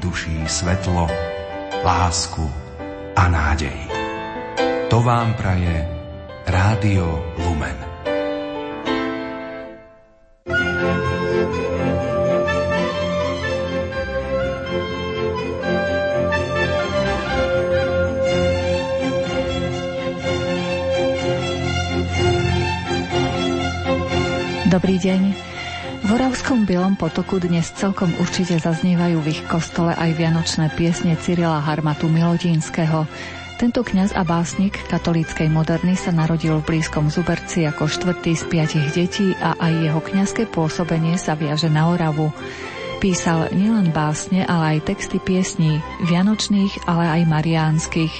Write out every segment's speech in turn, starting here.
do vašich duší svetlo, lásku a nádej. To vám praje Rádio Lumen. Dobrý deň. V Oravskom Bielom potoku dnes celkom určite zaznievajú v ich kostole aj vianočné piesne Cyrila Harmatu Milotínskeho. Tento kňaz a básnik katolíckej moderny sa narodil v blízkom Zuberci ako štvrtý z piatich detí a aj jeho kňazské pôsobenie sa viaže na Oravu. Písal nielen básne, ale aj texty piesní, vianočných, ale aj mariánskych.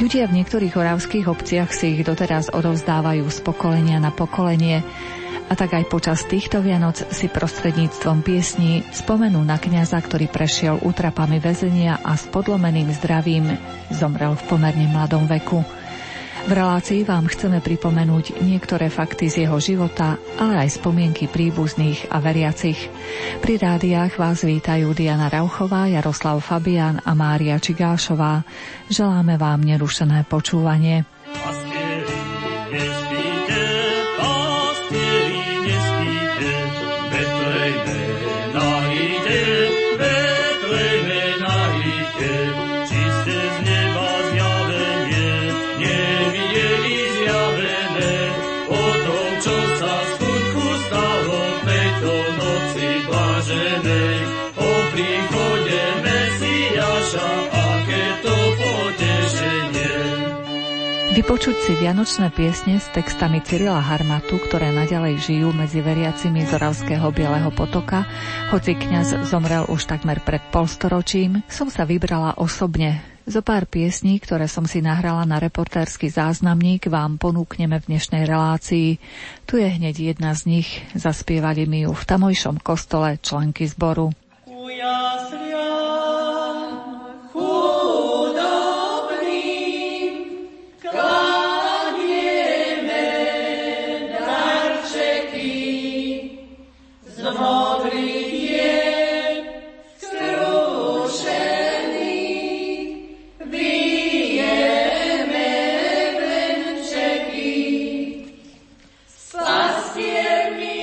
Ľudia v niektorých oravských obciach si ich doteraz odovzdávajú z pokolenia na pokolenie. A tak aj počas týchto Vianoc si prostredníctvom piesní spomenú na kňaza, ktorý prešiel útrapami väzenia a s podlomeným zdravím zomrel v pomerne mladom veku. V relácii vám chceme pripomenúť niektoré fakty z jeho života, ale aj spomienky príbuzných a veriacich. Pri rádiách vás vítajú Diana Rauchová, Jaroslav Fabian a Mária Čigášová. Želáme vám nerušené počúvanie. Vypočuť si vianočné piesne s textami Cyrila Harmatu, ktoré naďalej žijú medzi veriacimi z Oravského Bieleho potoka, hoci kňaz zomrel už takmer pred polstoročím, som sa vybrala osobne. Zo pár piesní, ktoré som si nahrala na reportérsky záznamník, vám ponúkneme v dnešnej relácii. Tu je hneď jedna z nich, zaspievali mi ju v tamojšom kostole členky zboru.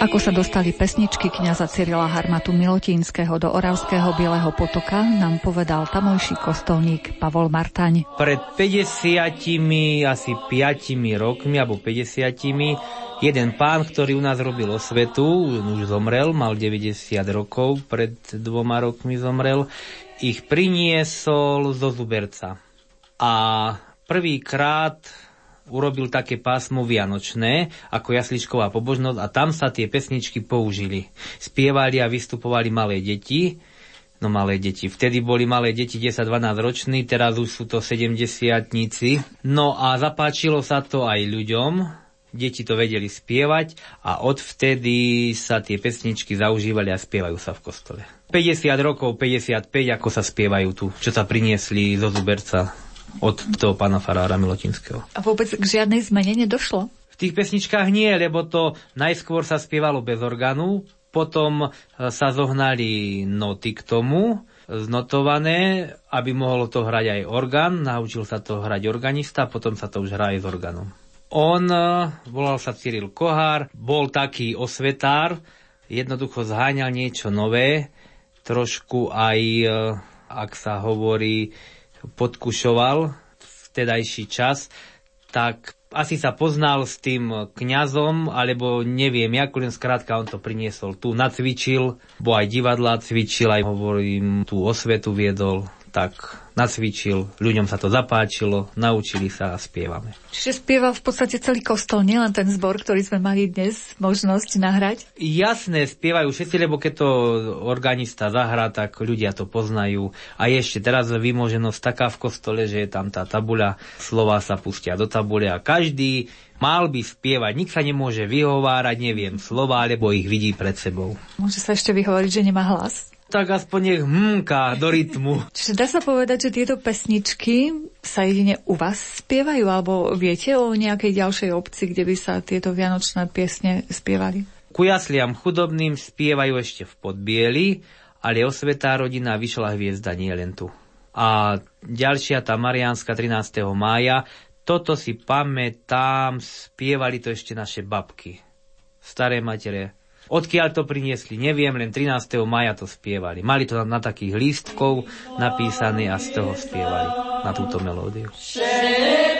Ako sa dostali pesničky kňaza Cyrila Harmatu Milotínskeho do Oravského Bieleho potoka, nám povedal tamojší kostolník Pavol Martaň. Pred 50 asi 5 rokmi, alebo 50 jeden pán, ktorý u nás robil osvetu, už zomrel, mal 90 rokov, pred dvoma rokmi zomrel, ich priniesol zo Zuberca. A prvýkrát urobil také pásmo vianočné ako jasličková pobožnosť a tam sa tie pesničky použili. Spievali a vystupovali malé deti, no malé deti. Vtedy boli malé deti 10-12 roční, teraz už sú to 70 No a zapáčilo sa to aj ľuďom, deti to vedeli spievať a odvtedy sa tie pesničky zaužívali a spievajú sa v kostole. 50 rokov, 55, ako sa spievajú tu, čo sa priniesli zo Zuberca od toho pána farára Milotinského. A vôbec k žiadnej zmene nedošlo? V tých pesničkách nie, lebo to najskôr sa spievalo bez orgánu, potom e, sa zohnali noty k tomu, znotované, aby mohol to hrať aj orgán. Naučil sa to hrať organista, potom sa to už hrá aj s orgánom. On, e, volal sa Cyril Kohár, bol taký osvetár, jednoducho zháňal niečo nové, trošku aj, e, ak sa hovorí, podkušoval vtedajší čas, tak asi sa poznal s tým kňazom, alebo neviem, ako len skrátka on to priniesol tu, nacvičil, bo aj divadla cvičil, aj hovorím, tú osvetu viedol, tak nacvičil, ľuďom sa to zapáčilo, naučili sa a spievame. Čiže spieval v podstate celý kostol, nielen ten zbor, ktorý sme mali dnes možnosť nahrať? Jasné, spievajú všetci, lebo keď to organista zahrá, tak ľudia to poznajú. A ešte teraz vymoženosť taká v kostole, že je tam tá tabuľa, slova sa pustia do tabule a každý mal by spievať. Nik sa nemôže vyhovárať, neviem, slova, alebo ich vidí pred sebou. Môže sa ešte vyhovoriť, že nemá hlas? Tak aspoň nech hmka do rytmu. Čiže dá sa povedať, že tieto pesničky sa jedine u vás spievajú, alebo viete o nejakej ďalšej obci, kde by sa tieto vianočné piesne spievali? Ku jasliam chudobným spievajú ešte v Podbieli, ale osvetá rodina vyšla hviezda nie len tu. A ďalšia, tá Mariánska 13. mája, toto si pamätám, spievali to ešte naše babky. Staré matere Odkiaľ to priniesli, neviem, len 13. maja to spievali. Mali to na, na takých lístkov napísané a z toho spievali na túto melódiu. Všetkým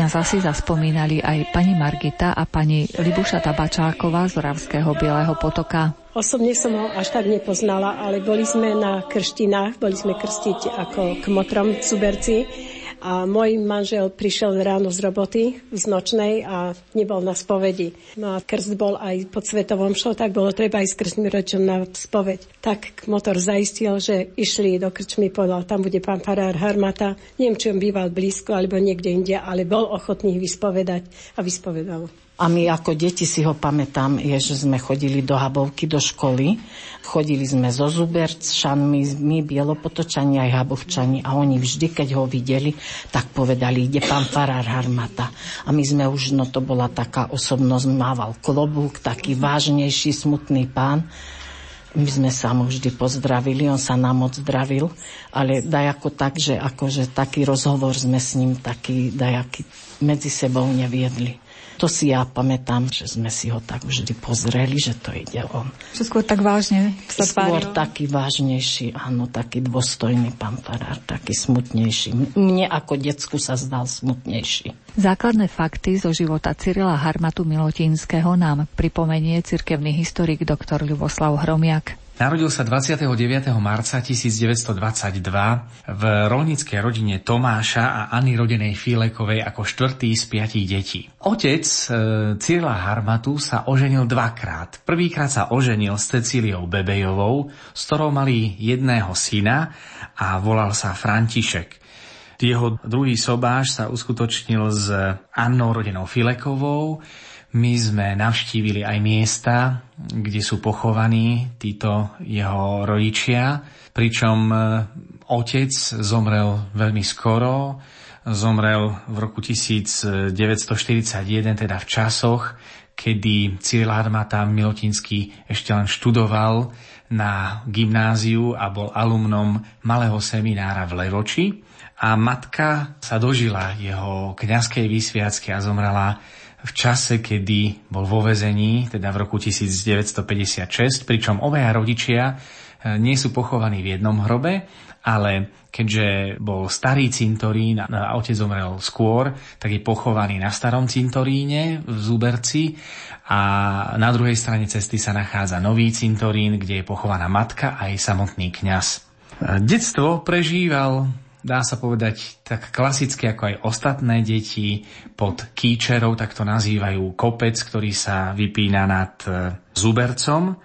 kniaza si zaspomínali aj pani Margita a pani Libuša Tabačáková z Oravského Bieleho potoka. Osobne som ho až tak nepoznala, ale boli sme na krštinách, boli sme krstiť ako kmotrom Cuberci a môj manžel prišiel ráno z roboty, z nočnej a nebol na spovedi. No a krst bol aj pod svetovom show, tak bolo treba aj s krstným rodičom na spoveď. Tak motor zaistil, že išli do krčmy, povedal, tam bude pán farár Harmata. Neviem, či on býval blízko alebo niekde inde, ale bol ochotný vyspovedať a vyspovedal. A my ako deti si ho pamätám, je, že sme chodili do Habovky, do školy. Chodili sme zo Zuberčanmi, my Bielopotočani aj Habovčani a oni vždy, keď ho videli, tak povedali, ide pán Farár Harmata. A my sme už, no to bola taká osobnosť, mával klobúk, taký vážnejší, smutný pán. My sme sa mu vždy pozdravili, on sa nám moc zdravil, ale daj ako tak, že akože taký rozhovor sme s ním taký dajaký medzi sebou neviedli. To si ja pamätám, že sme si ho tak vždy pozreli, že to ide on. Čo skôr tak vážne sa Skôr taký vážnejší, áno, taký dôstojný pán farár, taký smutnejší. Mne ako decku sa zdal smutnejší. Základné fakty zo života Cyrila Harmatu Milotinského nám pripomenie cirkevný historik dr. Ľuboslav Hromiak. Narodil sa 29. marca 1922 v rolníckej rodine Tomáša a Anny rodenej Fílekovej ako štvrtý z piatich detí. Otec e, Cyrila Harmatu sa oženil dvakrát. Prvýkrát sa oženil s Cecíliou Bebejovou, s ktorou mali jedného syna a volal sa František. Jeho druhý sobáš sa uskutočnil s Annou rodenou Filekovou, my sme navštívili aj miesta, kde sú pochovaní títo jeho rodičia, pričom e, otec zomrel veľmi skoro, zomrel v roku 1941, teda v časoch, kedy Cyril Harmata Milotinský ešte len študoval na gymnáziu a bol alumnom malého seminára v Levoči. A matka sa dožila jeho kňazskej vysviacky a zomrela v čase, kedy bol vo vezení, teda v roku 1956, pričom obaja rodičia e, nie sú pochovaní v jednom hrobe, ale keďže bol starý cintorín a otec zomrel skôr, tak je pochovaný na starom cintoríne v Zuberci a na druhej strane cesty sa nachádza nový cintorín, kde je pochovaná matka a aj samotný kňaz. Detstvo prežíval dá sa povedať, tak klasicky ako aj ostatné deti pod kýčerou, tak to nazývajú kopec, ktorý sa vypína nad e, zubercom.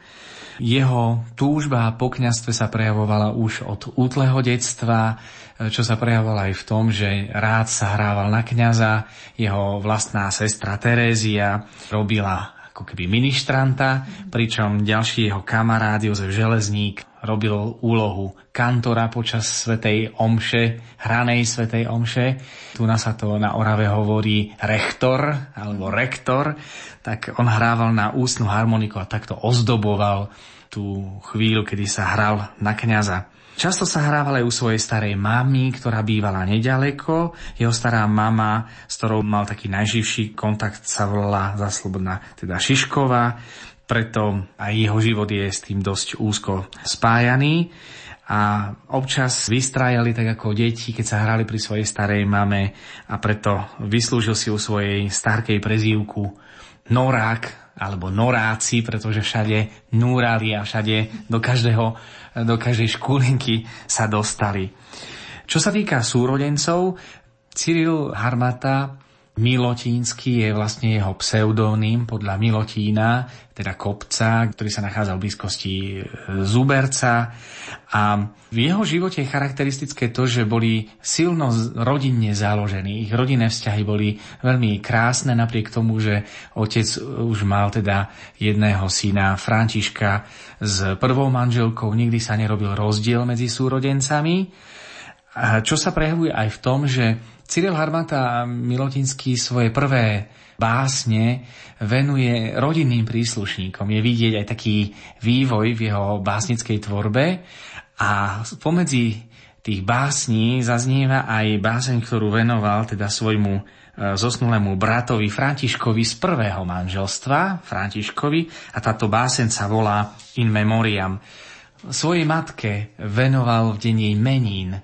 Jeho túžba po kňastve sa prejavovala už od útleho detstva, e, čo sa prejavovala aj v tom, že rád sa hrával na kňaza. Jeho vlastná sestra Terézia robila ako keby ministranta, pričom ďalší jeho kamarát Jozef Železník robil úlohu kantora počas Svetej Omše, hranej Svetej Omše. Tu na sa to na Orave hovorí rektor alebo rektor, tak on hrával na ústnu harmoniku a takto ozdoboval tú chvíľu, kedy sa hral na kňaza. Často sa hrával aj u svojej starej mamy, ktorá bývala nedaleko. Jeho stará mama, s ktorou mal taký najživší kontakt, sa volala zaslobodná teda Šišková, preto aj jeho život je s tým dosť úzko spájaný. A občas vystrájali tak ako deti, keď sa hrali pri svojej starej mame. A preto vyslúžil si u svojej starkej prezývku Norák, alebo noráci, pretože všade núrali a všade do, každého, do každej škúlinky sa dostali. Čo sa týka súrodencov, Cyril Harmata Milotínsky je vlastne jeho pseudónym podľa Milotína, teda kopca, ktorý sa nachádza v blízkosti e, Zuberca. A v jeho živote je charakteristické to, že boli silno rodinne založení. Ich rodinné vzťahy boli veľmi krásne, napriek tomu, že otec už mal teda jedného syna Františka s prvou manželkou. Nikdy sa nerobil rozdiel medzi súrodencami. A čo sa prejavuje aj v tom, že Cyril Harmata Milotinský svoje prvé básne venuje rodinným príslušníkom. Je vidieť aj taký vývoj v jeho básnickej tvorbe a pomedzi tých básní zaznieva aj báseň, ktorú venoval teda svojmu e, zosnulému bratovi Františkovi z prvého manželstva, Františkovi, a táto báseň sa volá In Memoriam. Svojej matke venoval v deň jej menín e,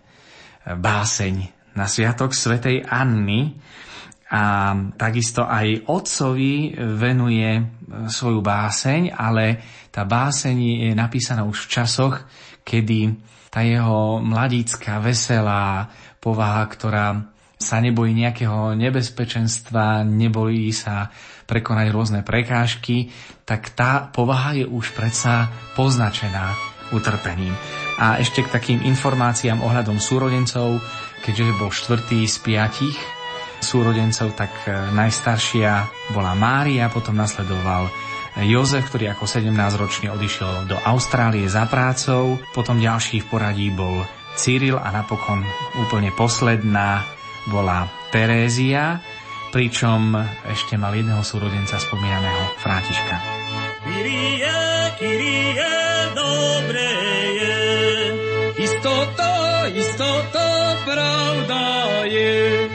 báseň na sviatok svätej Anny a takisto aj otcovi venuje e, svoju báseň, ale tá báseň je napísaná už v časoch, kedy tá jeho mladícka, veselá povaha, ktorá sa nebojí nejakého nebezpečenstva, nebojí sa prekonať rôzne prekážky, tak tá povaha je už predsa poznačená utrpením. A ešte k takým informáciám ohľadom súrodencov, keďže bol štvrtý z piatich súrodencov, tak e, najstaršia bola Mária, potom nasledoval Jozef, ktorý ako 17-ročný odišiel do Austrálie za prácou, potom ďalší v poradí bol Cyril a napokon úplne posledná bola Terézia, pričom ešte mal jedného súrodenca spomínaného Františka. Kyrie, Kyrie, dobre je, pravda je,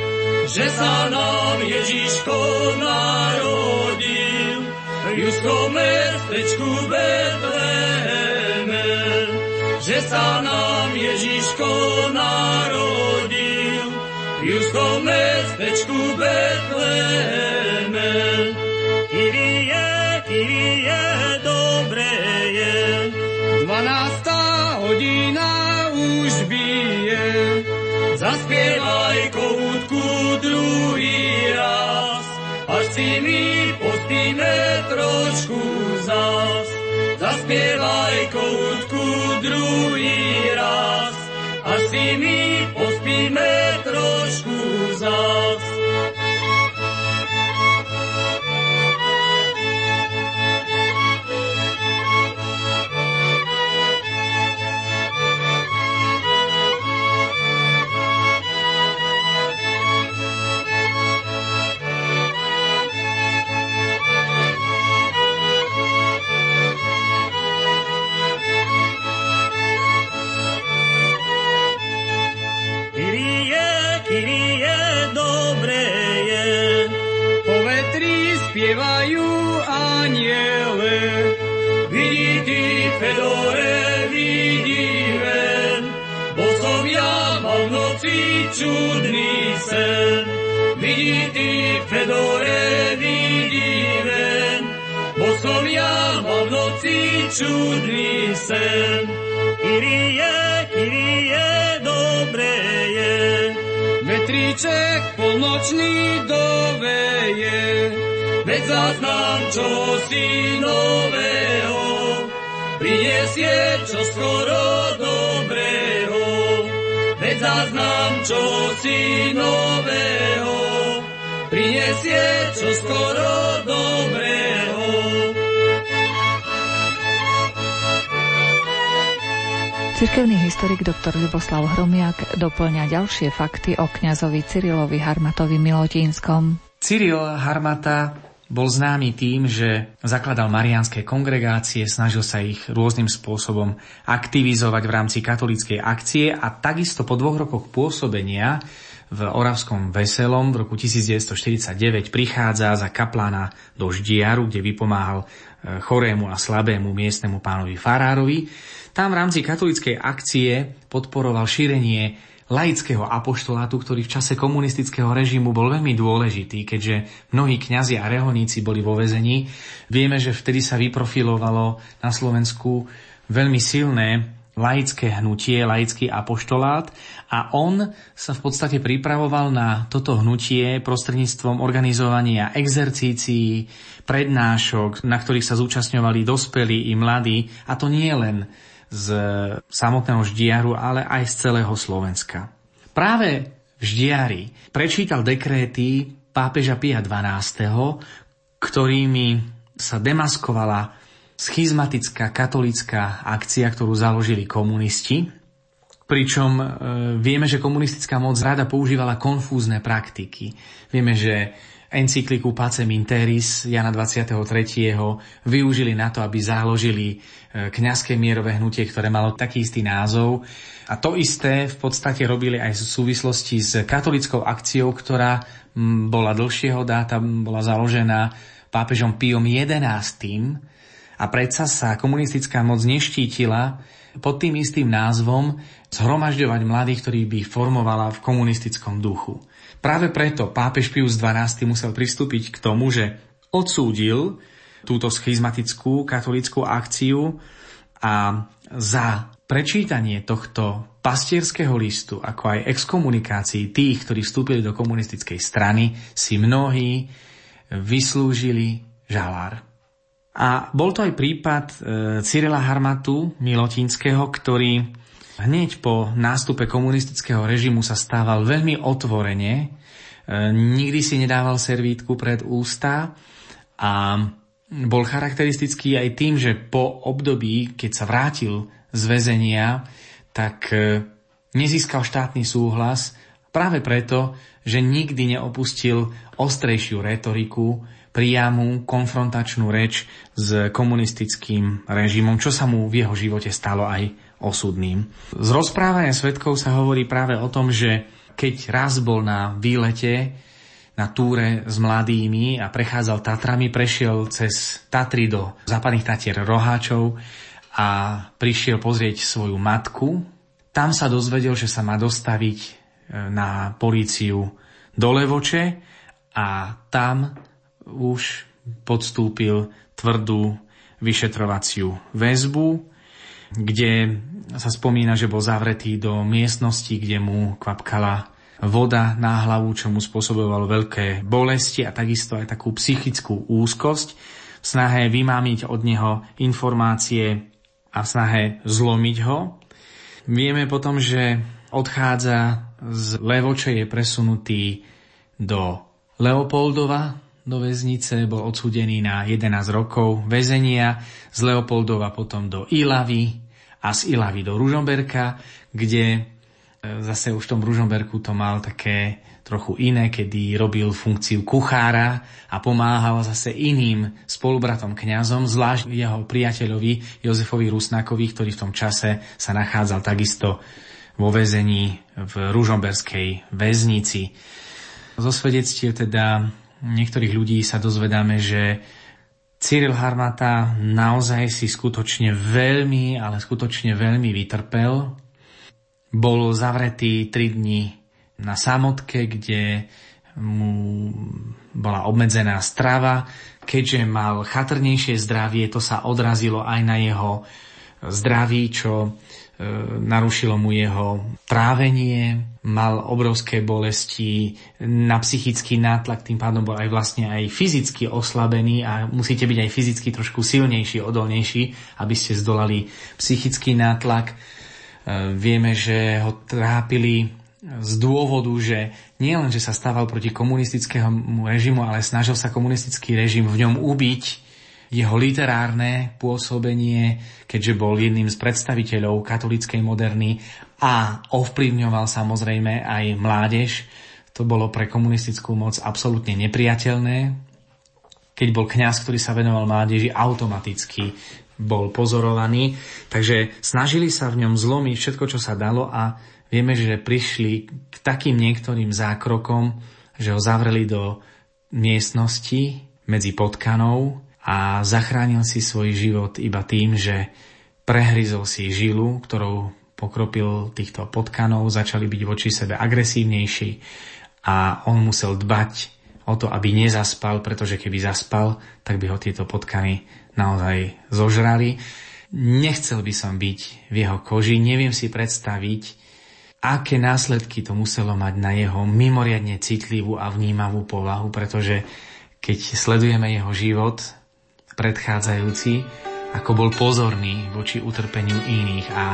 že sa nám Ježiško narodil v juskom mestečku Betleheme. Že sa nám Ježiško narodil v juskom mestečku Betleheme. Kyrie, Kyrie, dobre je, 12 trošku zas. Zaspievaj koutku druhý raz, až si my pospíme trošku zas. Čudný sen. Vidí ty, Fedore, vidíme, bo som ja mal v noci čudný sen. Kyrie, Kyrie, dobre je, Vietriček polnočný doveje, veď zaznám čosi nového, prinesie čo skoro dobrého, veď zaznám čosi nového, prinesie čo skoro dobrého. Cirkevný historik dr. Ľuboslav Hromiak doplňa ďalšie fakty o kňazovi Cyrilovi Harmatovi Milotínskom. Cyril Harmata bol známy tým, že zakladal marianské kongregácie, snažil sa ich rôznym spôsobom aktivizovať v rámci katolíckej akcie a takisto po dvoch rokoch pôsobenia v Oravskom Veselom v roku 1949 prichádza za kaplána do Ždiaru, kde vypomáhal e, chorému a slabému miestnemu pánovi Farárovi. Tam v rámci katolickej akcie podporoval šírenie laického apoštolátu, ktorý v čase komunistického režimu bol veľmi dôležitý, keďže mnohí kňazi a reholníci boli vo vezení. Vieme, že vtedy sa vyprofilovalo na Slovensku veľmi silné laické hnutie, laický apoštolát a on sa v podstate pripravoval na toto hnutie prostredníctvom organizovania exercícií, prednášok, na ktorých sa zúčastňovali dospelí i mladí a to nie len z samotného Ždiaru, ale aj z celého Slovenska. Práve v Ždiari prečítal dekréty pápeža Pia XII, ktorými sa demaskovala schizmatická katolická akcia, ktorú založili komunisti, pričom e, vieme, že komunistická moc rada používala konfúzne praktiky. Vieme, že encykliku Pacem Interis Jana 23. využili na to, aby založili e, kňazské mierové hnutie, ktoré malo taký istý názov. A to isté v podstate robili aj v súvislosti s katolickou akciou, ktorá bola dlhšieho dáta, bola založená pápežom Piom XI. A predsa sa komunistická moc neštítila pod tým istým názvom zhromažďovať mladých, ktorí by formovala v komunistickom duchu. Práve preto pápež Pius XII musel pristúpiť k tomu, že odsúdil túto schizmatickú katolickú akciu a za prečítanie tohto pastierského listu, ako aj exkomunikácií tých, ktorí vstúpili do komunistickej strany, si mnohí vyslúžili žalár. A bol to aj prípad e, Cyrila Harmatu Milotinského, ktorý hneď po nástupe komunistického režimu sa stával veľmi otvorene nikdy si nedával servítku pred ústa a bol charakteristický aj tým, že po období, keď sa vrátil z väzenia, tak e, nezískal štátny súhlas práve preto, že nikdy neopustil ostrejšiu retoriku, priamu konfrontačnú reč s komunistickým režimom, čo sa mu v jeho živote stalo aj osudným. Z rozprávania svetkov sa hovorí práve o tom, že keď raz bol na výlete, na túre s mladými a prechádzal Tatrami, prešiel cez Tatry do západných Tatier Roháčov a prišiel pozrieť svoju matku. Tam sa dozvedel, že sa má dostaviť e, na políciu do Levoče a tam už podstúpil tvrdú vyšetrovaciu väzbu, kde sa spomína, že bol zavretý do miestnosti, kde mu kvapkala voda na hlavu, čo mu spôsobovalo veľké bolesti a takisto aj takú psychickú úzkosť v snahe vymámiť od neho informácie a v snahe zlomiť ho. Vieme potom, že odchádza z Levoče, je presunutý do Leopoldova, do väznice, bol odsúdený na 11 rokov väzenia, z Leopoldova potom do Ilavy a z Ilavy do Ružomberka, kde e, zase už v tom Ružomberku to mal také trochu iné, kedy robil funkciu kuchára a pomáhal zase iným spolubratom kňazom, zvlášť jeho priateľovi Jozefovi Rusnákovi, ktorý v tom čase sa nachádzal takisto vo väzení v Ružomberskej väznici. Zo svedectiev teda niektorých ľudí sa dozvedáme, že Cyril Harmata naozaj si skutočne veľmi, ale skutočne veľmi vytrpel. Bol zavretý 3 dní na samotke, kde mu bola obmedzená strava. Keďže mal chatrnejšie zdravie, to sa odrazilo aj na jeho zdraví, čo e, narušilo mu jeho trávenie. Mal obrovské bolesti, na psychický nátlak, tým pádom bol aj vlastne aj fyzicky oslabený a musíte byť aj fyzicky trošku silnejší, odolnejší, aby ste zdolali psychický nátlak. E, vieme, že ho trápili z dôvodu, že nie len, že sa stával proti komunistickému režimu, ale snažil sa komunistický režim v ňom ubiť jeho literárne pôsobenie, keďže bol jedným z predstaviteľov katolíckej moderny a ovplyvňoval samozrejme aj mládež, to bolo pre komunistickú moc absolútne nepriateľné. Keď bol kňaz, ktorý sa venoval mládeži, automaticky bol pozorovaný. Takže snažili sa v ňom zlomiť všetko, čo sa dalo a vieme, že prišli k takým niektorým zákrokom, že ho zavreli do miestnosti medzi potkanou a zachránil si svoj život iba tým, že prehryzol si žilu, ktorou pokropil týchto potkanov, začali byť voči sebe agresívnejší a on musel dbať o to, aby nezaspal, pretože keby zaspal, tak by ho tieto potkany naozaj zožrali. Nechcel by som byť v jeho koži, neviem si predstaviť, aké následky to muselo mať na jeho mimoriadne citlivú a vnímavú povahu, pretože keď sledujeme jeho život, predchádzajúci, ako bol pozorný voči utrpeniu iných a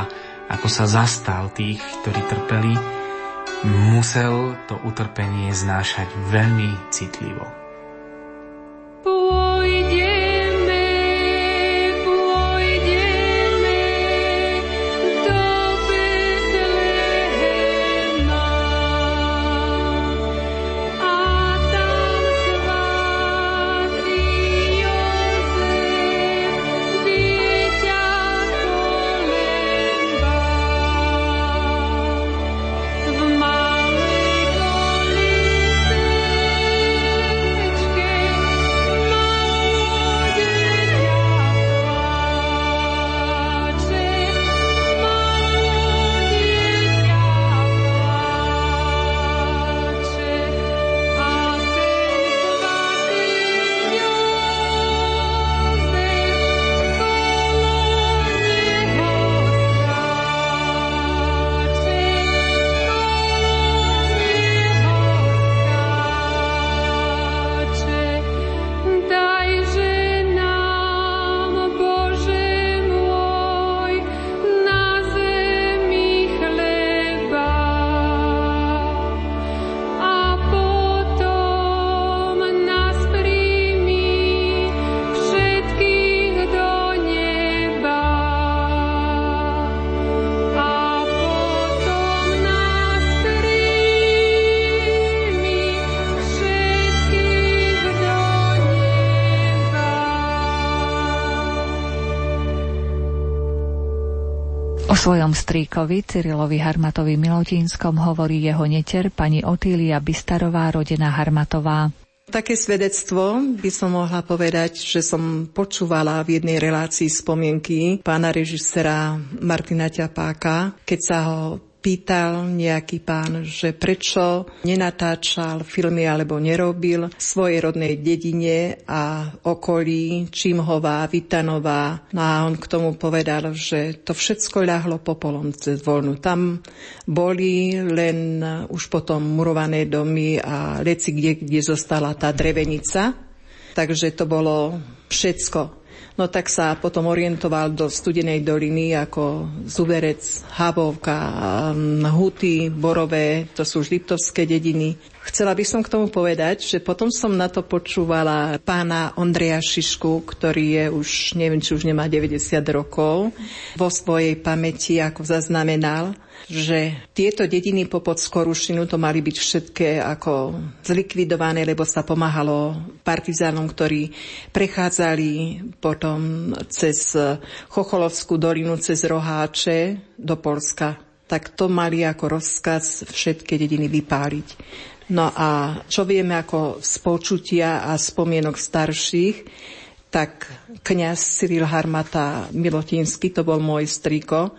ako sa zastal tých, ktorí trpeli, musel to utrpenie znášať veľmi citlivo. Svojom strýkovi Cyrilovi Harmatovi Milotínskom hovorí jeho neter pani Otília Bistarová, rodená Harmatová. Také svedectvo by som mohla povedať, že som počúvala v jednej relácii spomienky pána režisera Martina Ťapáka, keď sa ho pýtal nejaký pán, že prečo nenatáčal filmy alebo nerobil v svojej rodnej dedine a okolí Čímhová, Vitanová. No a on k tomu povedal, že to všetko ľahlo popolom cez voľnu. Tam boli len už potom murované domy a leci, kde, kde zostala tá drevenica. Takže to bolo všetko No tak sa potom orientoval do Studenej doliny ako Zuberec, Habovka, Huty, Borové, to sú už Liptovské dediny. Chcela by som k tomu povedať, že potom som na to počúvala pána Ondreja Šišku, ktorý je už, neviem, či už nemá 90 rokov, vo svojej pamäti, ako zaznamenal, že tieto dediny po Podskorušinu to mali byť všetké ako zlikvidované, lebo sa pomáhalo partizánom, ktorí prechádzali potom cez Chocholovskú dolinu, cez Roháče do Polska. Tak to mali ako rozkaz všetky dediny vypáliť. No a čo vieme ako z a spomienok starších, tak kňaz Cyril Harmata Milotínsky, to bol môj striko,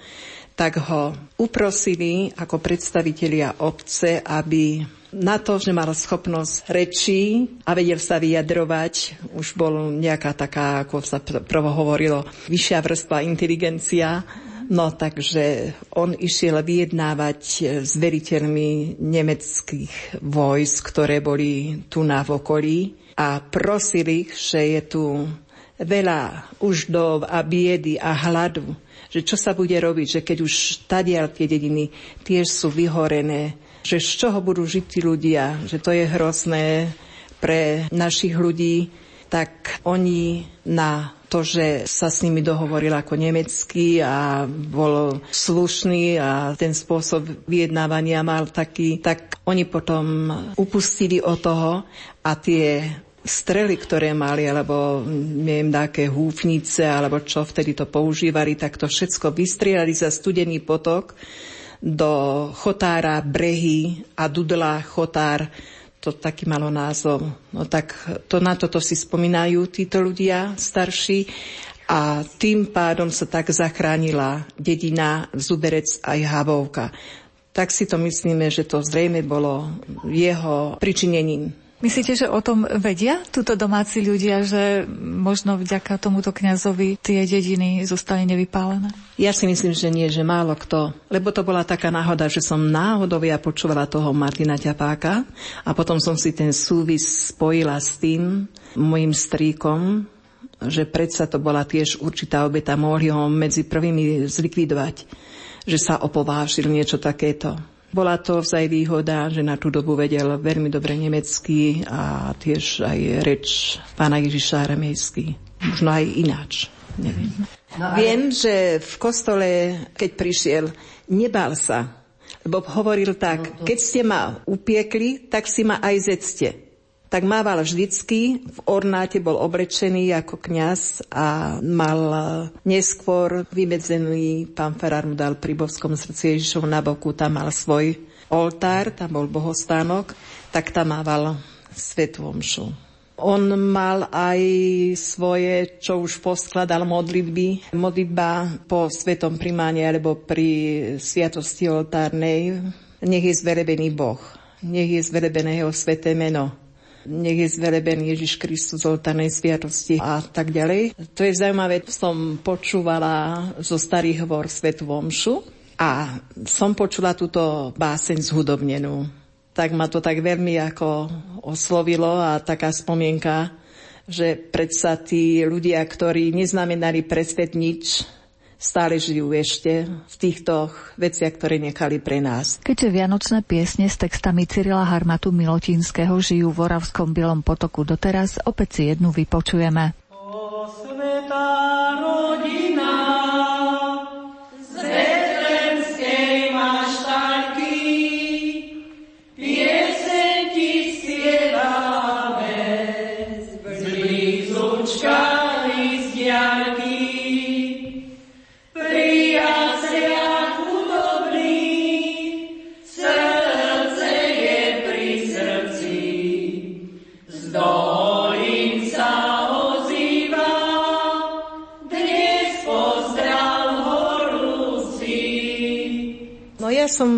tak ho uprosili ako predstavitelia obce, aby na to, že mal schopnosť rečí a vedel sa vyjadrovať, už bol nejaká taká, ako sa prvo hovorilo, vyššia vrstva inteligencia, No takže on išiel vyjednávať s veriteľmi nemeckých vojsk, ktoré boli tu na v okolí a prosili ich, že je tu veľa uždov a biedy a hladu, že čo sa bude robiť, že keď už tadiaľ tie dediny tiež sú vyhorené, že z čoho budú žiť tí ľudia, že to je hrozné pre našich ľudí, tak oni na to, že sa s nimi dohovoril ako nemecký a bol slušný a ten spôsob vyjednávania mal taký, tak oni potom upustili od toho a tie strely, ktoré mali, alebo neviem, také húfnice, alebo čo vtedy to používali, tak to všetko vystrielali za studený potok do Chotára Brehy a Dudla Chotár to taký malo názov. No tak to na toto si spomínajú títo ľudia starší a tým pádom sa tak zachránila dedina Zuberec aj Habovka. Tak si to myslíme, že to zrejme bolo jeho pričinením. Myslíte, že o tom vedia túto domáci ľudia, že možno vďaka tomuto kňazovi tie dediny zostali nevypálené? Ja si myslím, že nie, že málo kto. Lebo to bola taká náhoda, že som náhodou ja počúvala toho Martina Ťapáka a potom som si ten súvis spojila s tým mojim strýkom, že predsa to bola tiež určitá obeta, mohli ho medzi prvými zlikvidovať, že sa opovážil niečo takéto. Bola to vzaj výhoda, že na tú dobu vedel veľmi dobre nemecky a tiež aj reč pána Ježiša aramejský. Možno aj ináč. Neviem. No, ale... Viem, že v kostole, keď prišiel, nebal sa. Lebo hovoril tak, keď ste ma upiekli, tak si ma aj zedzte tak mával vždycky, v ornáte bol obrečený ako kňaz a mal neskôr vymedzený, pán Ferár mu dal pri boskom srdci Ježišov na boku, tam mal svoj oltár, tam bol bohostánok, tak tam mával svetú omšu. On mal aj svoje, čo už poskladal modlitby. Modlitba po svetom primáne alebo pri sviatosti oltárnej. Nech je zvelebený Boh. Nech je zvelebené jeho sveté meno nech je zvelebený Ježiš Kristus z oltanej sviatosti a tak ďalej. To je zaujímavé, som počúvala zo starých hovor Svetu Vomšu a som počula túto báseň zhudobnenú. Tak ma to tak veľmi ako oslovilo a taká spomienka, že predsa tí ľudia, ktorí neznamenali presvet nič, stále žijú ešte v týchto veciach, ktoré nechali pre nás. Keďže vianočné piesne s textami Cyrila Harmatu Milotínskeho žijú v Oravskom Bielom potoku doteraz, opäť si jednu vypočujeme. O svetá rodina som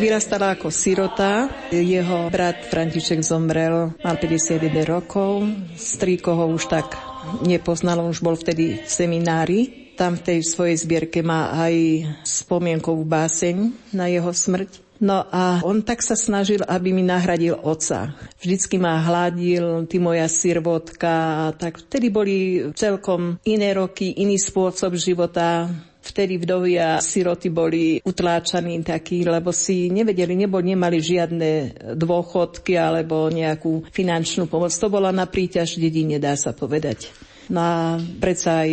vyrastala ako sirota. Jeho brat František zomrel, mal 51 rokov. Strýko ho už tak nepoznal, už bol vtedy v seminári. Tam v tej svojej zbierke má aj spomienkovú báseň na jeho smrť. No a on tak sa snažil, aby mi nahradil oca. Vždycky ma hladil, ty moja sirvotka. Tak vtedy boli celkom iné roky, iný spôsob života. Vtedy vdovy a siroty boli utláčaní takí, lebo si nevedeli, nebo nemali žiadne dôchodky alebo nejakú finančnú pomoc. To bola na príťaž dedine, dá sa povedať. No a predsa aj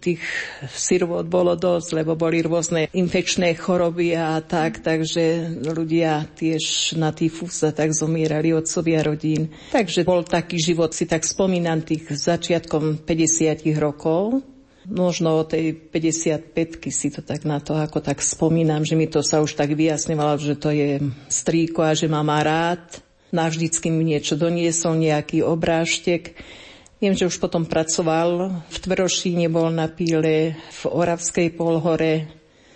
tých sirvot bolo dosť, lebo boli rôzne infekčné choroby a tak, takže ľudia tiež na tyfus a tak zomierali otcovia rodín. Takže bol taký život, si tak spomínam tých začiatkom 50 rokov, Možno o tej 55 si to tak na to, ako tak spomínam, že mi to sa už tak vyjasňovalo, že to je strýko a že ma má rád. Navždycky mi niečo doniesol, nejaký obrážtek. Viem, že už potom pracoval v Tvršíne, bol na píle v Oravskej polhore,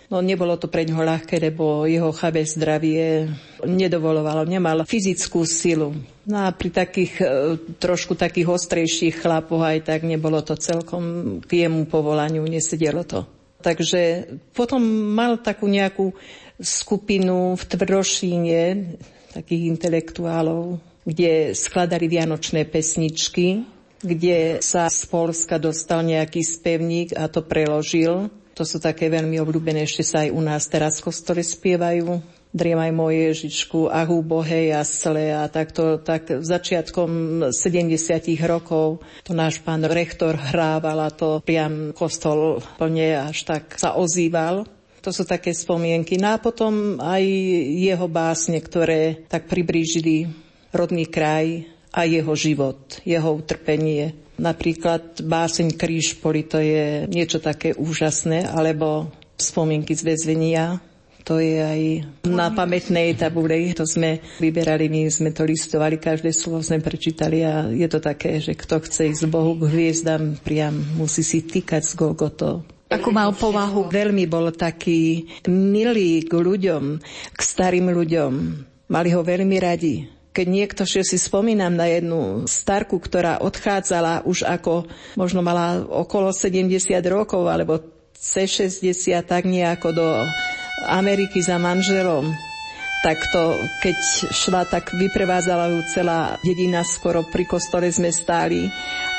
No nebolo to pre ňoho ľahké, lebo jeho chabé zdravie nedovolovalo, nemal fyzickú silu. No a pri takých e, trošku takých ostrejších chlapoch aj tak nebolo to celkom k jemu povolaniu, nesedelo to. Takže potom mal takú nejakú skupinu v Tvrdošíne, takých intelektuálov, kde skladali vianočné pesničky, kde sa z Polska dostal nejaký spevník a to preložil. To sú také veľmi obľúbené, ešte sa aj u nás teraz v kostole spievajú. Driemaj moje Ježičku, ahu bohe jasle a takto, tak začiatkom 70 rokov to náš pán rektor hrával a to priam kostol plne až tak sa ozýval. To sú také spomienky. No a potom aj jeho básne, ktoré tak priblížili rodný kraj a jeho život, jeho utrpenie. Napríklad báseň Kríž poli, to je niečo také úžasné, alebo spomienky z väzenia, to je aj na pamätnej tabule, to sme vyberali, my sme to listovali, každé slovo sme prečítali a je to také, že kto chce ísť z Bohu k hviezdam, priam musí si týkať z Golgoto. Ako mal povahu? Veľmi bol taký milý k ľuďom, k starým ľuďom. Mali ho veľmi radi keď niekto, že si spomínam na jednu starku, ktorá odchádzala už ako, možno mala okolo 70 rokov, alebo C60, tak nejako do Ameriky za manželom, tak to, keď šla, tak vyprevádzala ju celá dedina, skoro pri kostole sme stáli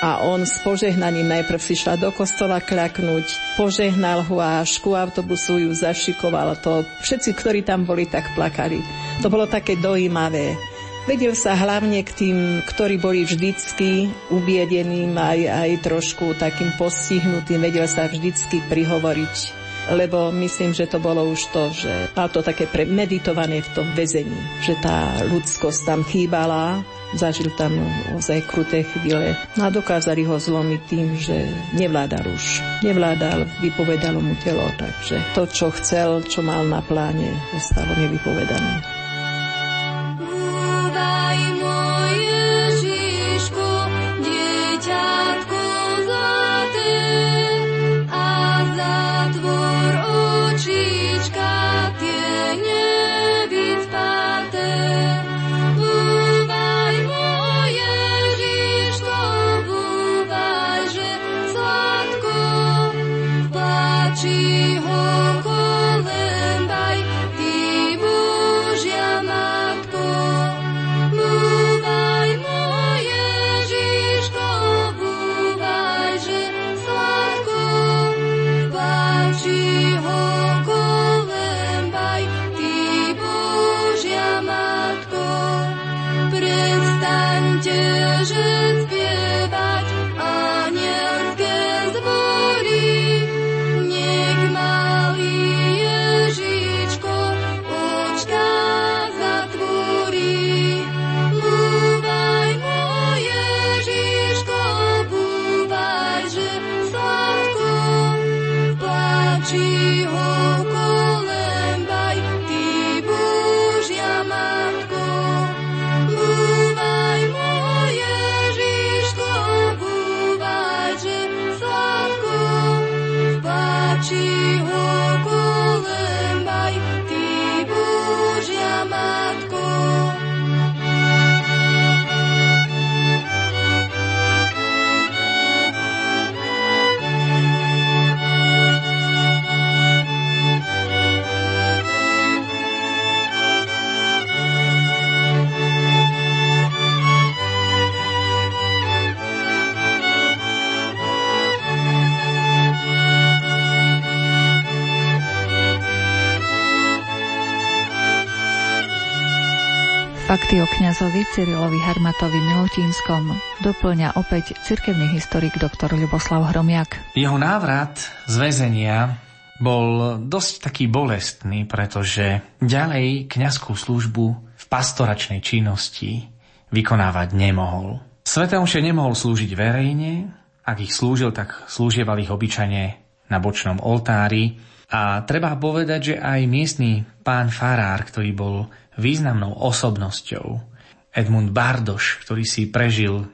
a on s požehnaním najprv si šla do kostola kľaknúť, požehnal ho a ku autobusu ju zašikoval. To všetci, ktorí tam boli, tak plakali. To bolo také dojímavé. Vedel sa hlavne k tým, ktorí boli vždycky ubiedeným aj, aj trošku takým postihnutým, vedel sa vždycky prihovoriť lebo myslím, že to bolo už to, že mal to také premeditované v tom väzení, že tá ľudskosť tam chýbala, zažil tam ozaj kruté chvíle a dokázali ho zlomiť tým, že nevládal už. Nevládal, vypovedalo mu telo, takže to, čo chcel, čo mal na pláne, zostalo nevypovedané. Fakty o kňazovi Cyrilovi Harmatovi Milutínskom doplňa opäť cirkevný historik dr. Ľuboslav Hromiak. Jeho návrat z väzenia bol dosť taký bolestný, pretože ďalej kňazskú službu v pastoračnej činnosti vykonávať nemohol. Svete Omše nemohol slúžiť verejne, ak ich slúžil, tak slúžieval ich obyčajne na bočnom oltári. A treba povedať, že aj miestný pán Farár, ktorý bol významnou osobnosťou. Edmund Bardoš, ktorý si prežil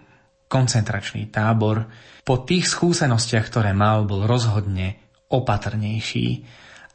koncentračný tábor, po tých skúsenostiach, ktoré mal, bol rozhodne opatrnejší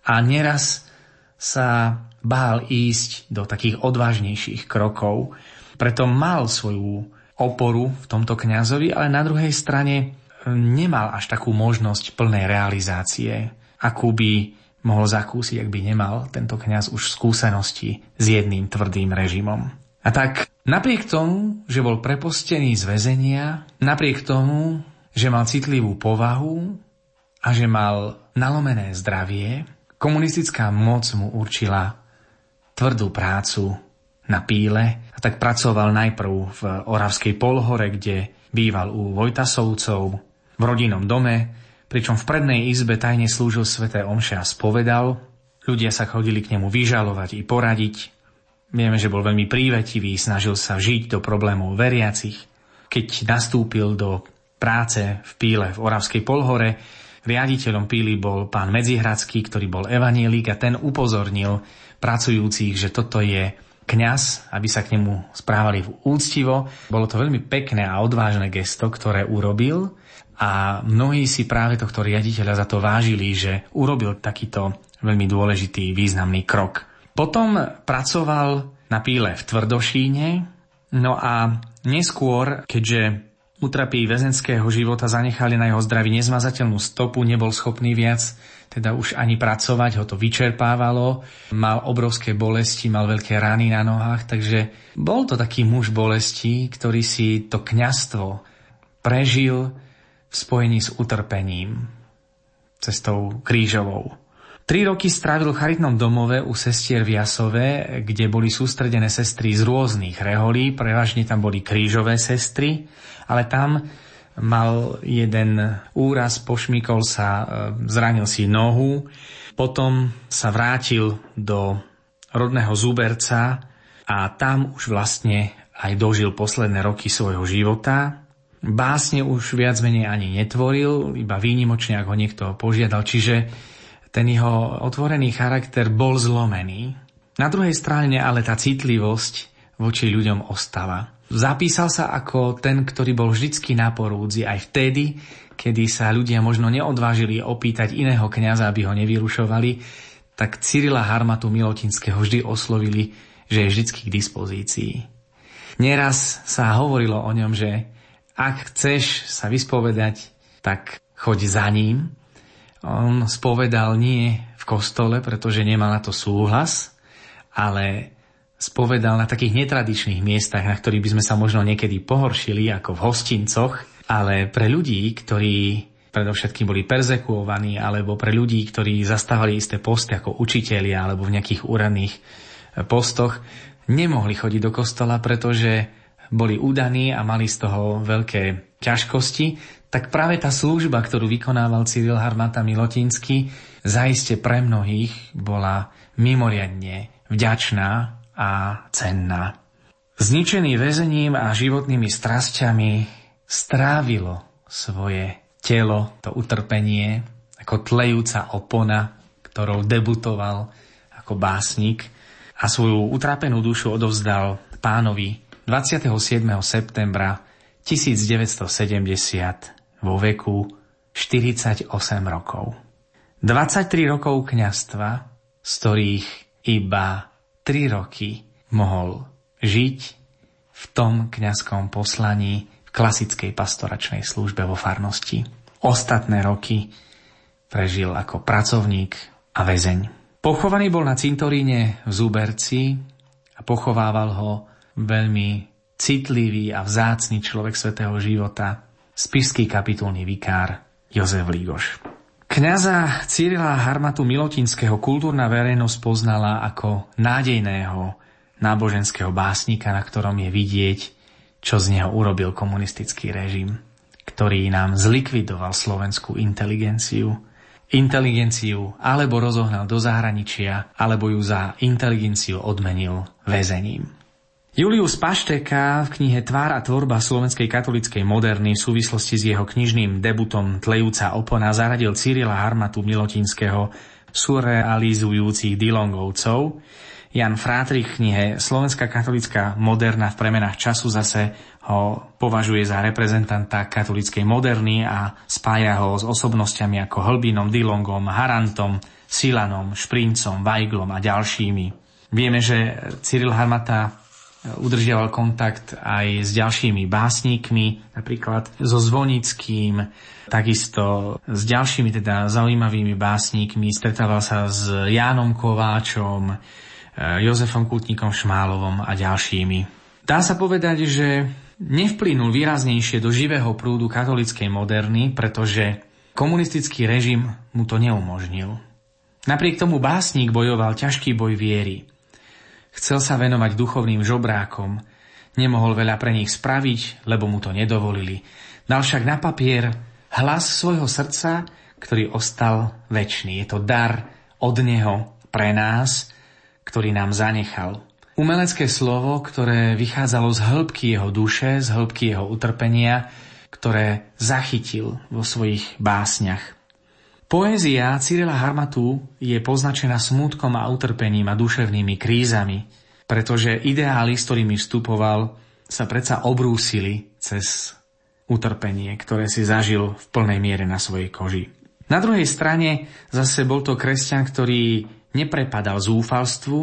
a neraz sa bál ísť do takých odvážnejších krokov. Preto mal svoju oporu v tomto kňazovi, ale na druhej strane nemal až takú možnosť plnej realizácie akú by mohol zakúsiť, ak by nemal tento kňaz už skúsenosti s jedným tvrdým režimom. A tak napriek tomu, že bol prepostený z väzenia, napriek tomu, že mal citlivú povahu a že mal nalomené zdravie, komunistická moc mu určila tvrdú prácu na píle a tak pracoval najprv v Oravskej polhore, kde býval u Vojtasovcov v rodinnom dome, pričom v prednej izbe tajne slúžil sveté omše a spovedal. Ľudia sa chodili k nemu vyžalovať i poradiť. Vieme, že bol veľmi prívetivý, snažil sa žiť do problémov veriacich. Keď nastúpil do práce v Píle v Oravskej Polhore, riaditeľom Píly bol pán Medzihradský, ktorý bol evanielik a ten upozornil pracujúcich, že toto je kňaz, aby sa k nemu správali úctivo. Bolo to veľmi pekné a odvážne gesto, ktoré urobil a mnohí si práve tohto riaditeľa za to vážili, že urobil takýto veľmi dôležitý, významný krok. Potom pracoval na píle v Tvrdošíne, no a neskôr, keďže utrapí väzenského života zanechali na jeho zdraví nezmazateľnú stopu, nebol schopný viac teda už ani pracovať, ho to vyčerpávalo, mal obrovské bolesti, mal veľké rany na nohách, takže bol to taký muž bolesti, ktorý si to kňastvo prežil v spojení s utrpením, cestou krížovou. Tri roky strávil v charitnom domove u sestier v Jasove, kde boli sústredené sestry z rôznych reholí, prevažne tam boli krížové sestry, ale tam mal jeden úraz, pošmykol sa, e, zranil si nohu, potom sa vrátil do rodného Zuberca a tam už vlastne aj dožil posledné roky svojho života. Básne už viac menej ani netvoril, iba výnimočne, ak ho niekto požiadal, čiže ten jeho otvorený charakter bol zlomený. Na druhej strane ale tá citlivosť voči ľuďom ostala. Zapísal sa ako ten, ktorý bol vždycky na porúdzi aj vtedy, kedy sa ľudia možno neodvážili opýtať iného kňaza, aby ho nevyrušovali, tak Cyrila Harmatu Milotinského vždy oslovili, že je vždycky k dispozícii. Neraz sa hovorilo o ňom, že ak chceš sa vyspovedať, tak choď za ním. On spovedal nie v kostole, pretože nemal na to súhlas, ale spovedal na takých netradičných miestach, na ktorých by sme sa možno niekedy pohoršili, ako v hostincoch, ale pre ľudí, ktorí predovšetkým boli perzekuovaní, alebo pre ľudí, ktorí zastávali isté posty ako učitelia alebo v nejakých úradných postoch, nemohli chodiť do kostola, pretože boli udaní a mali z toho veľké ťažkosti, tak práve tá služba, ktorú vykonával Cyril Harmata Milotinsky, zaiste pre mnohých bola mimoriadne vďačná a cenná. Zničený väzením a životnými strasťami strávilo svoje telo, to utrpenie, ako tlejúca opona, ktorou debutoval ako básnik a svoju utrapenú dušu odovzdal pánovi 27. septembra 1970 vo veku 48 rokov. 23 rokov kňastva, z ktorých iba 3 roky mohol žiť v tom kňazskom poslaní v klasickej pastoračnej službe vo farnosti. Ostatné roky prežil ako pracovník a väzeň. Pochovaný bol na cintoríne v Zúberci a pochovával ho veľmi citlivý a vzácný človek svetého života, spišský kapitulný vikár Jozef Lígoš. Kňaza Cyrila Harmatu Milotinského kultúrna verejnosť poznala ako nádejného náboženského básnika, na ktorom je vidieť, čo z neho urobil komunistický režim, ktorý nám zlikvidoval slovenskú inteligenciu, inteligenciu alebo rozohnal do zahraničia, alebo ju za inteligenciu odmenil väzením. Julius Pašteka v knihe Tvár a tvorba slovenskej katolickej moderny v súvislosti s jeho knižným debutom Tlejúca opona zaradil Cyrila Harmatu Milotinského surrealizujúcich Dilongovcov. Jan Frátrich v knihe Slovenská katolická moderna v premenách času zase ho považuje za reprezentanta katolickej moderny a spája ho s osobnosťami ako Hlbinom, Dilongom, Harantom, Silanom, Šprincom, Vajglom a ďalšími. Vieme, že Cyril Harmata udržiaval kontakt aj s ďalšími básnikmi, napríklad so Zvonickým, takisto s ďalšími teda zaujímavými básnikmi. Stretával sa s Jánom Kováčom, eh, Jozefom Kutníkom Šmálovom a ďalšími. Dá sa povedať, že nevplynul výraznejšie do živého prúdu katolickej moderny, pretože komunistický režim mu to neumožnil. Napriek tomu básnik bojoval ťažký boj viery. Chcel sa venovať duchovným žobrákom, nemohol veľa pre nich spraviť, lebo mu to nedovolili. Dal však na papier hlas svojho srdca, ktorý ostal väčší. Je to dar od neho pre nás, ktorý nám zanechal. Umelecké slovo, ktoré vychádzalo z hĺbky jeho duše, z hĺbky jeho utrpenia, ktoré zachytil vo svojich básniach. Poézia Cyrila Harmatu je poznačená smútkom a utrpením a duševnými krízami, pretože ideály, s ktorými vstupoval, sa predsa obrúsili cez utrpenie, ktoré si zažil v plnej miere na svojej koži. Na druhej strane zase bol to kresťan, ktorý neprepadal zúfalstvu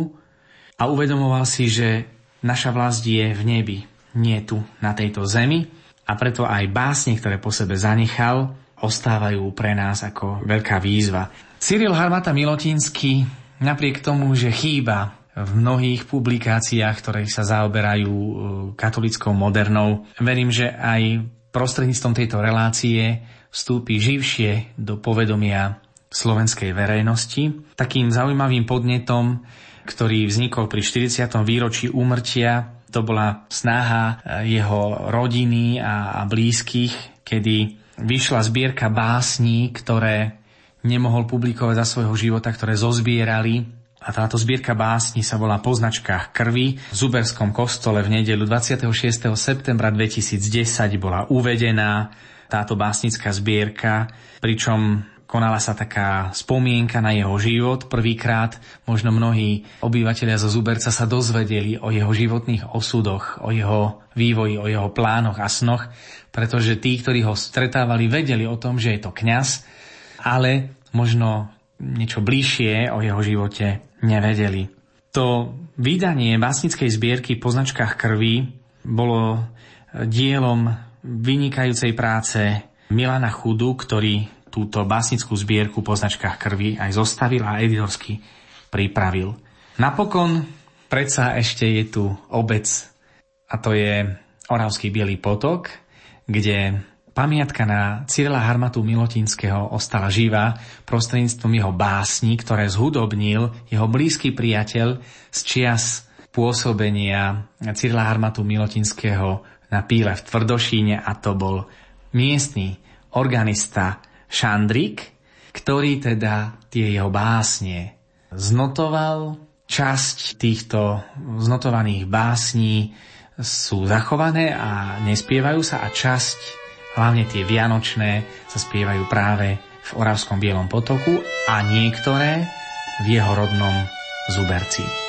a uvedomoval si, že naša vlast je v nebi, nie tu, na tejto zemi a preto aj básne, ktoré po sebe zanechal, ostávajú pre nás ako veľká výzva. Cyril Harmata Milotínsky, napriek tomu, že chýba v mnohých publikáciách, ktoré sa zaoberajú e, katolickou modernou, verím, že aj prostredníctvom tejto relácie vstúpi živšie do povedomia slovenskej verejnosti. Takým zaujímavým podnetom, ktorý vznikol pri 40. výročí úmrtia, to bola snaha e, jeho rodiny a, blízkych, kedy vyšla zbierka básní, ktoré nemohol publikovať za svojho života, ktoré zozbierali. A táto zbierka básni sa volá Po značkách krvi. V Zuberskom kostole v nedelu 26. septembra 2010 bola uvedená táto básnická zbierka, pričom konala sa taká spomienka na jeho život. Prvýkrát možno mnohí obyvateľia zo Zuberca sa dozvedeli o jeho životných osudoch, o jeho vývoji, o jeho plánoch a snoch pretože tí, ktorí ho stretávali, vedeli o tom, že je to kňaz, ale možno niečo bližšie o jeho živote nevedeli. To vydanie básnickej zbierky po značkách krvi bolo dielom vynikajúcej práce Milana Chudu, ktorý túto básnickú zbierku po značkách krvi aj zostavil a editorsky pripravil. Napokon predsa ešte je tu obec a to je Oravský Bielý potok, kde pamiatka na Cyrila Harmatu Milotinského ostala živá prostredníctvom jeho básni, ktoré zhudobnil jeho blízky priateľ z čias pôsobenia Cyrila Harmatu Milotinského na píle v Tvrdošíne a to bol miestný organista Šandrik, ktorý teda tie jeho básne znotoval. Časť týchto znotovaných básní sú zachované a nespievajú sa a časť, hlavne tie vianočné, sa spievajú práve v Oravskom Bielom potoku a niektoré v jeho rodnom Zuberci.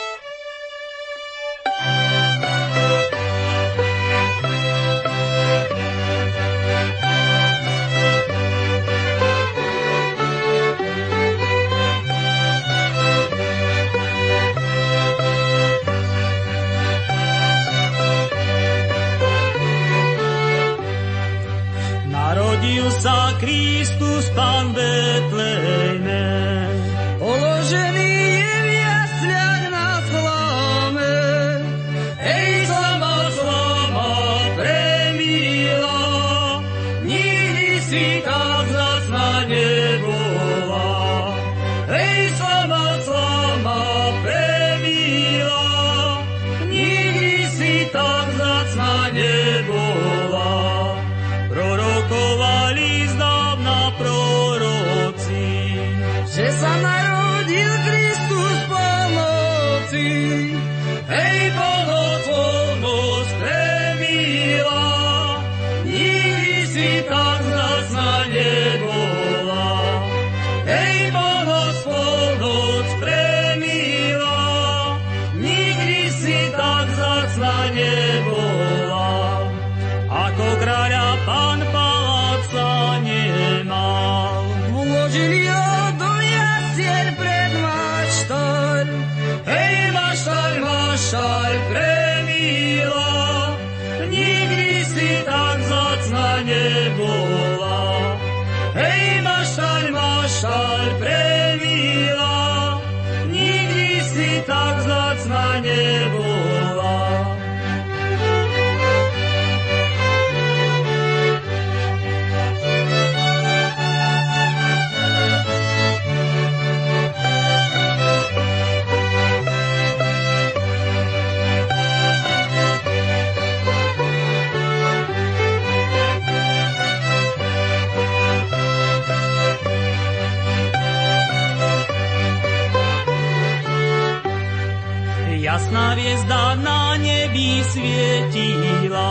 Svietila.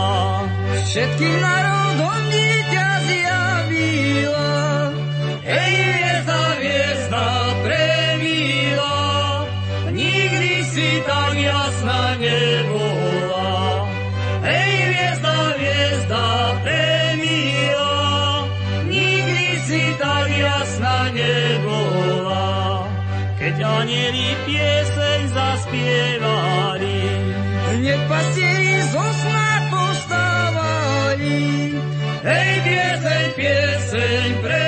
Všetkým národom dieťa zjavila. Ej, hviezda, hviezda premila, nikdy si tak jasná nebola. Ej, hviezda, hviezda premila, nikdy si tak jasná nebola. Keď anieli pieseň pieseň premila,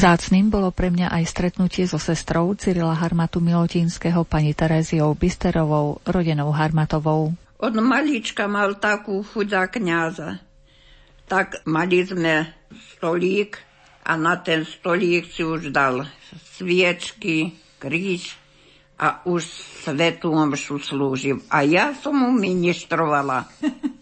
Vzácným bolo pre mňa aj stretnutie so sestrou Cyrila Harmatu Milotinského pani Tereziou Bisterovou, rodenou Harmatovou. Od malička mal takú chuť za kniaza. Tak mali sme stolík a na ten stolík si už dal sviečky, kríž a už svetú omšu slúžil. A ja som mu ministrovala.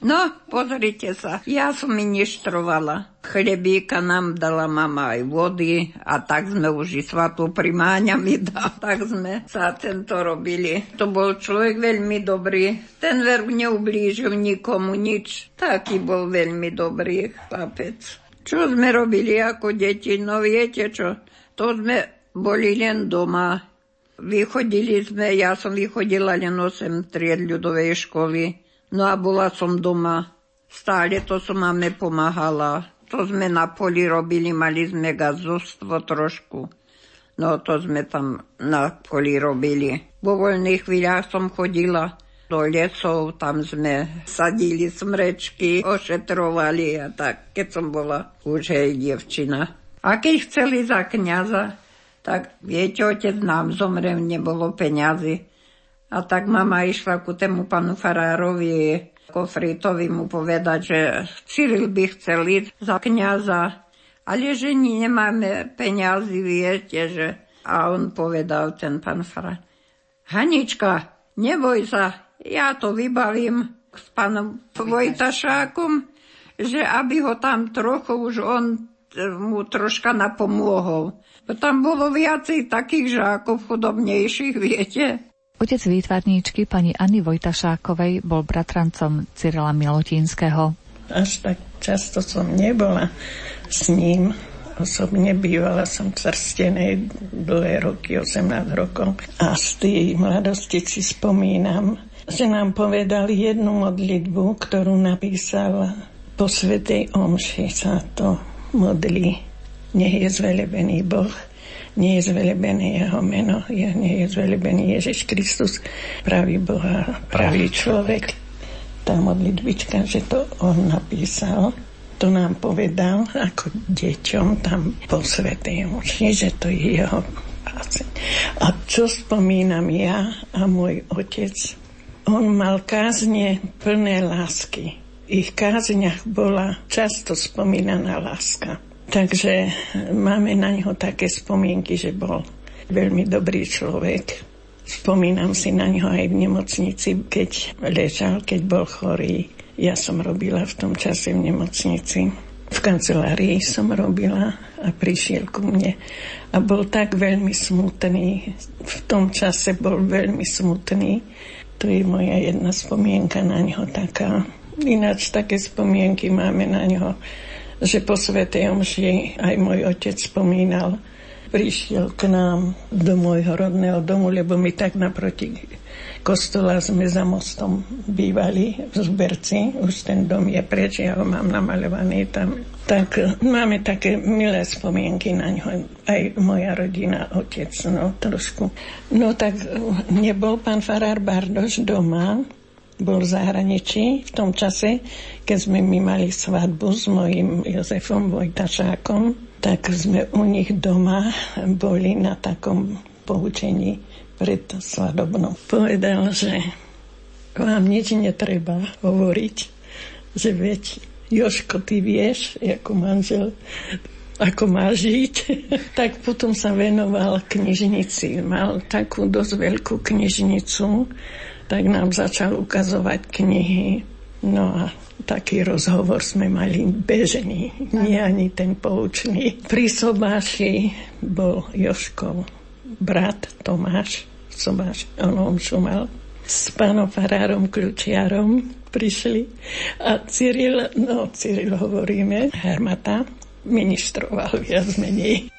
No, pozrite sa, ja som ministrovala. Chlebíka nám dala mama aj vody a tak sme už i svatú primáňami dal. Tak sme sa tento robili. To bol človek veľmi dobrý. Ten veru neublížil nikomu nič. Taký bol veľmi dobrý chlapec. Čo sme robili ako deti? No viete čo? To sme boli len doma Vychodili sme, ja som vychodila len 8 tried ľudovej školy. No a bola som doma. Stále to som máme pomáhala. To sme na poli robili, mali sme gazostvo trošku. No to sme tam na poli robili. Vo voľných chvíľach som chodila do lesov, tam sme sadili smrečky, ošetrovali a tak, keď som bola už hej dievčina. A keď chceli za kniaza, tak viete, otec nám zomrel, nebolo peňazí. A tak mama išla ku tému panu Farárovi Kofritovi mu povedať, že Cyril by chcel ísť za kniaza, ale že nemáme peňazí, viete, že... A on povedal, ten pán Farár, Hanička, neboj sa, ja to vybavím s pánom Vojtašákom, že aby ho tam trochu už on mu troška napomôhol. Tam bolo viacej takých žákov chudobnejších, viete. Otec výtvarníčky pani Anny Vojtašákovej bol bratrancom Cyrila Milotinského. Až tak často som nebola s ním. Osobne bývala som v Trstenej dlhé roky, 18 rokov. A z tej mladosti si spomínam, že nám povedali jednu modlitbu, ktorú napísal po Svetej Omši sa to modlí nech je zvelebený Boh, nie je zvelebený jeho meno, je, nie je zvelebený Ježiš Kristus, pravý Boh a pravý človek. Tá modlitbička, že to on napísal, to nám povedal ako deťom tam po Svetej Moši, že to je jeho báseň. A čo spomínam ja a môj otec, on mal kázne plné lásky. Ich kázniach bola často spomínaná láska. Takže máme na neho také spomienky, že bol veľmi dobrý človek. Spomínam si na neho aj v nemocnici, keď ležal, keď bol chorý. Ja som robila v tom čase v nemocnici. v kancelárii som robila a prišiel ku mne a bol tak veľmi smutný. V tom čase bol veľmi smutný. To je moja jedna spomienka na ňo taká. Ináč také spomienky máme na ňo, že po Svetej Omši aj môj otec spomínal, prišiel k nám do môjho rodného domu, lebo my tak naproti kostola sme za mostom bývali v Zberci. Už ten dom je preč, ja ho mám namalovaný tam. Tak máme také milé spomienky na ňo. Aj moja rodina, otec, no trošku. No tak nebol pán farár Bardoš doma, bol v zahraničí v tom čase, keď sme my mali svadbu s mojim Jozefom Vojtašákom, tak sme u nich doma boli na takom poučení pred svadobnou. Povedal, že vám nič netreba hovoriť, že veď Joško, ty vieš, ako manžel, ako má žiť. tak potom sa venoval knižnici. Mal takú dosť veľkú knižnicu, tak nám začal ukazovať knihy. No a taký rozhovor sme mali bežený, nie ani ten poučný. Pri Sobáši bol Joškov brat Tomáš, Tomáš, on šumal, s pánom farárom Kľučiarom prišli a Cyril, no Cyril hovoríme, Hermata, ministroval viac menej.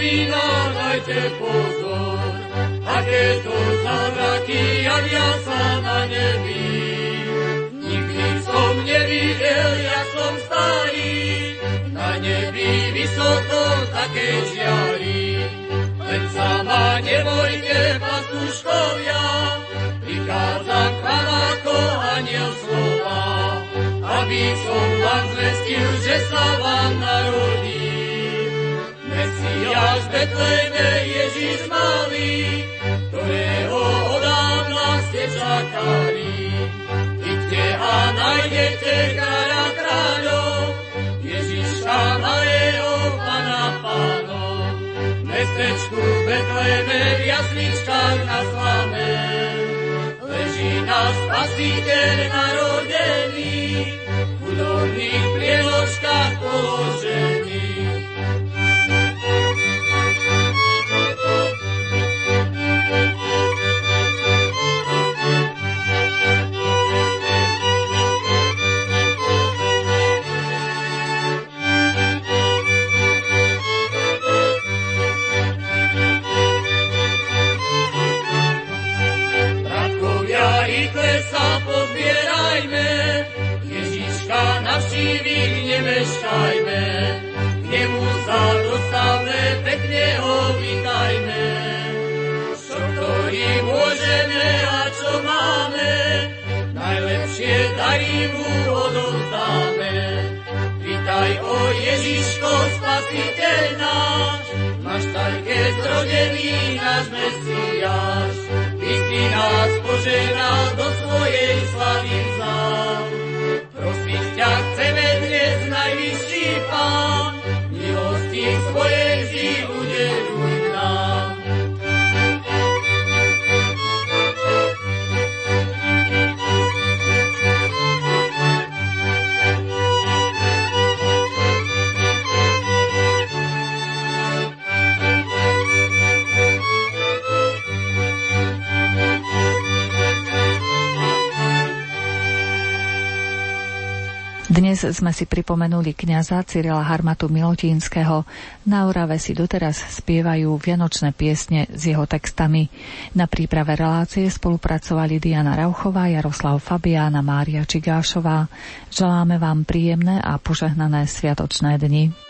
Vína, dajte pozor, aké to zázraky javia sa na nebi. Nikdy som nevidel, jak som starý, na nebi vysoko také žiari. Len sa ma nebojte, pastuškovia, prichádzam k vám ako aniel slova, aby som vám zvestil, že sa vám narodí. Mesiáš Betlejme Ježiš malý, ktorého od dávna ste čakali. Idte a nájdete kráľa kráľov, Ježiša malého pana pánov. Mestečku Betlejme v jasličkách na slame, leží nás spasiteľ narodený, v chudobných prieložkách položený. Nemeškajme, k nemu sa dostavme, pekne ho vítajme. Čo ktorý môžeme a čo máme, najlepšie dary mu odovzdáme. Vítaj, o Ježiško, spasiteľ náš, máš také zrodený náš Mesiáš. Ty si nás poženal do svojej slavy vzal. Chceme Dnes sme si pripomenuli kňaza Cyrila Harmatu Milotínskeho. Na Orave si doteraz spievajú vianočné piesne s jeho textami. Na príprave relácie spolupracovali Diana Rauchová, Jaroslav Fabiána, Mária Čigášová. Želáme vám príjemné a požehnané sviatočné dni.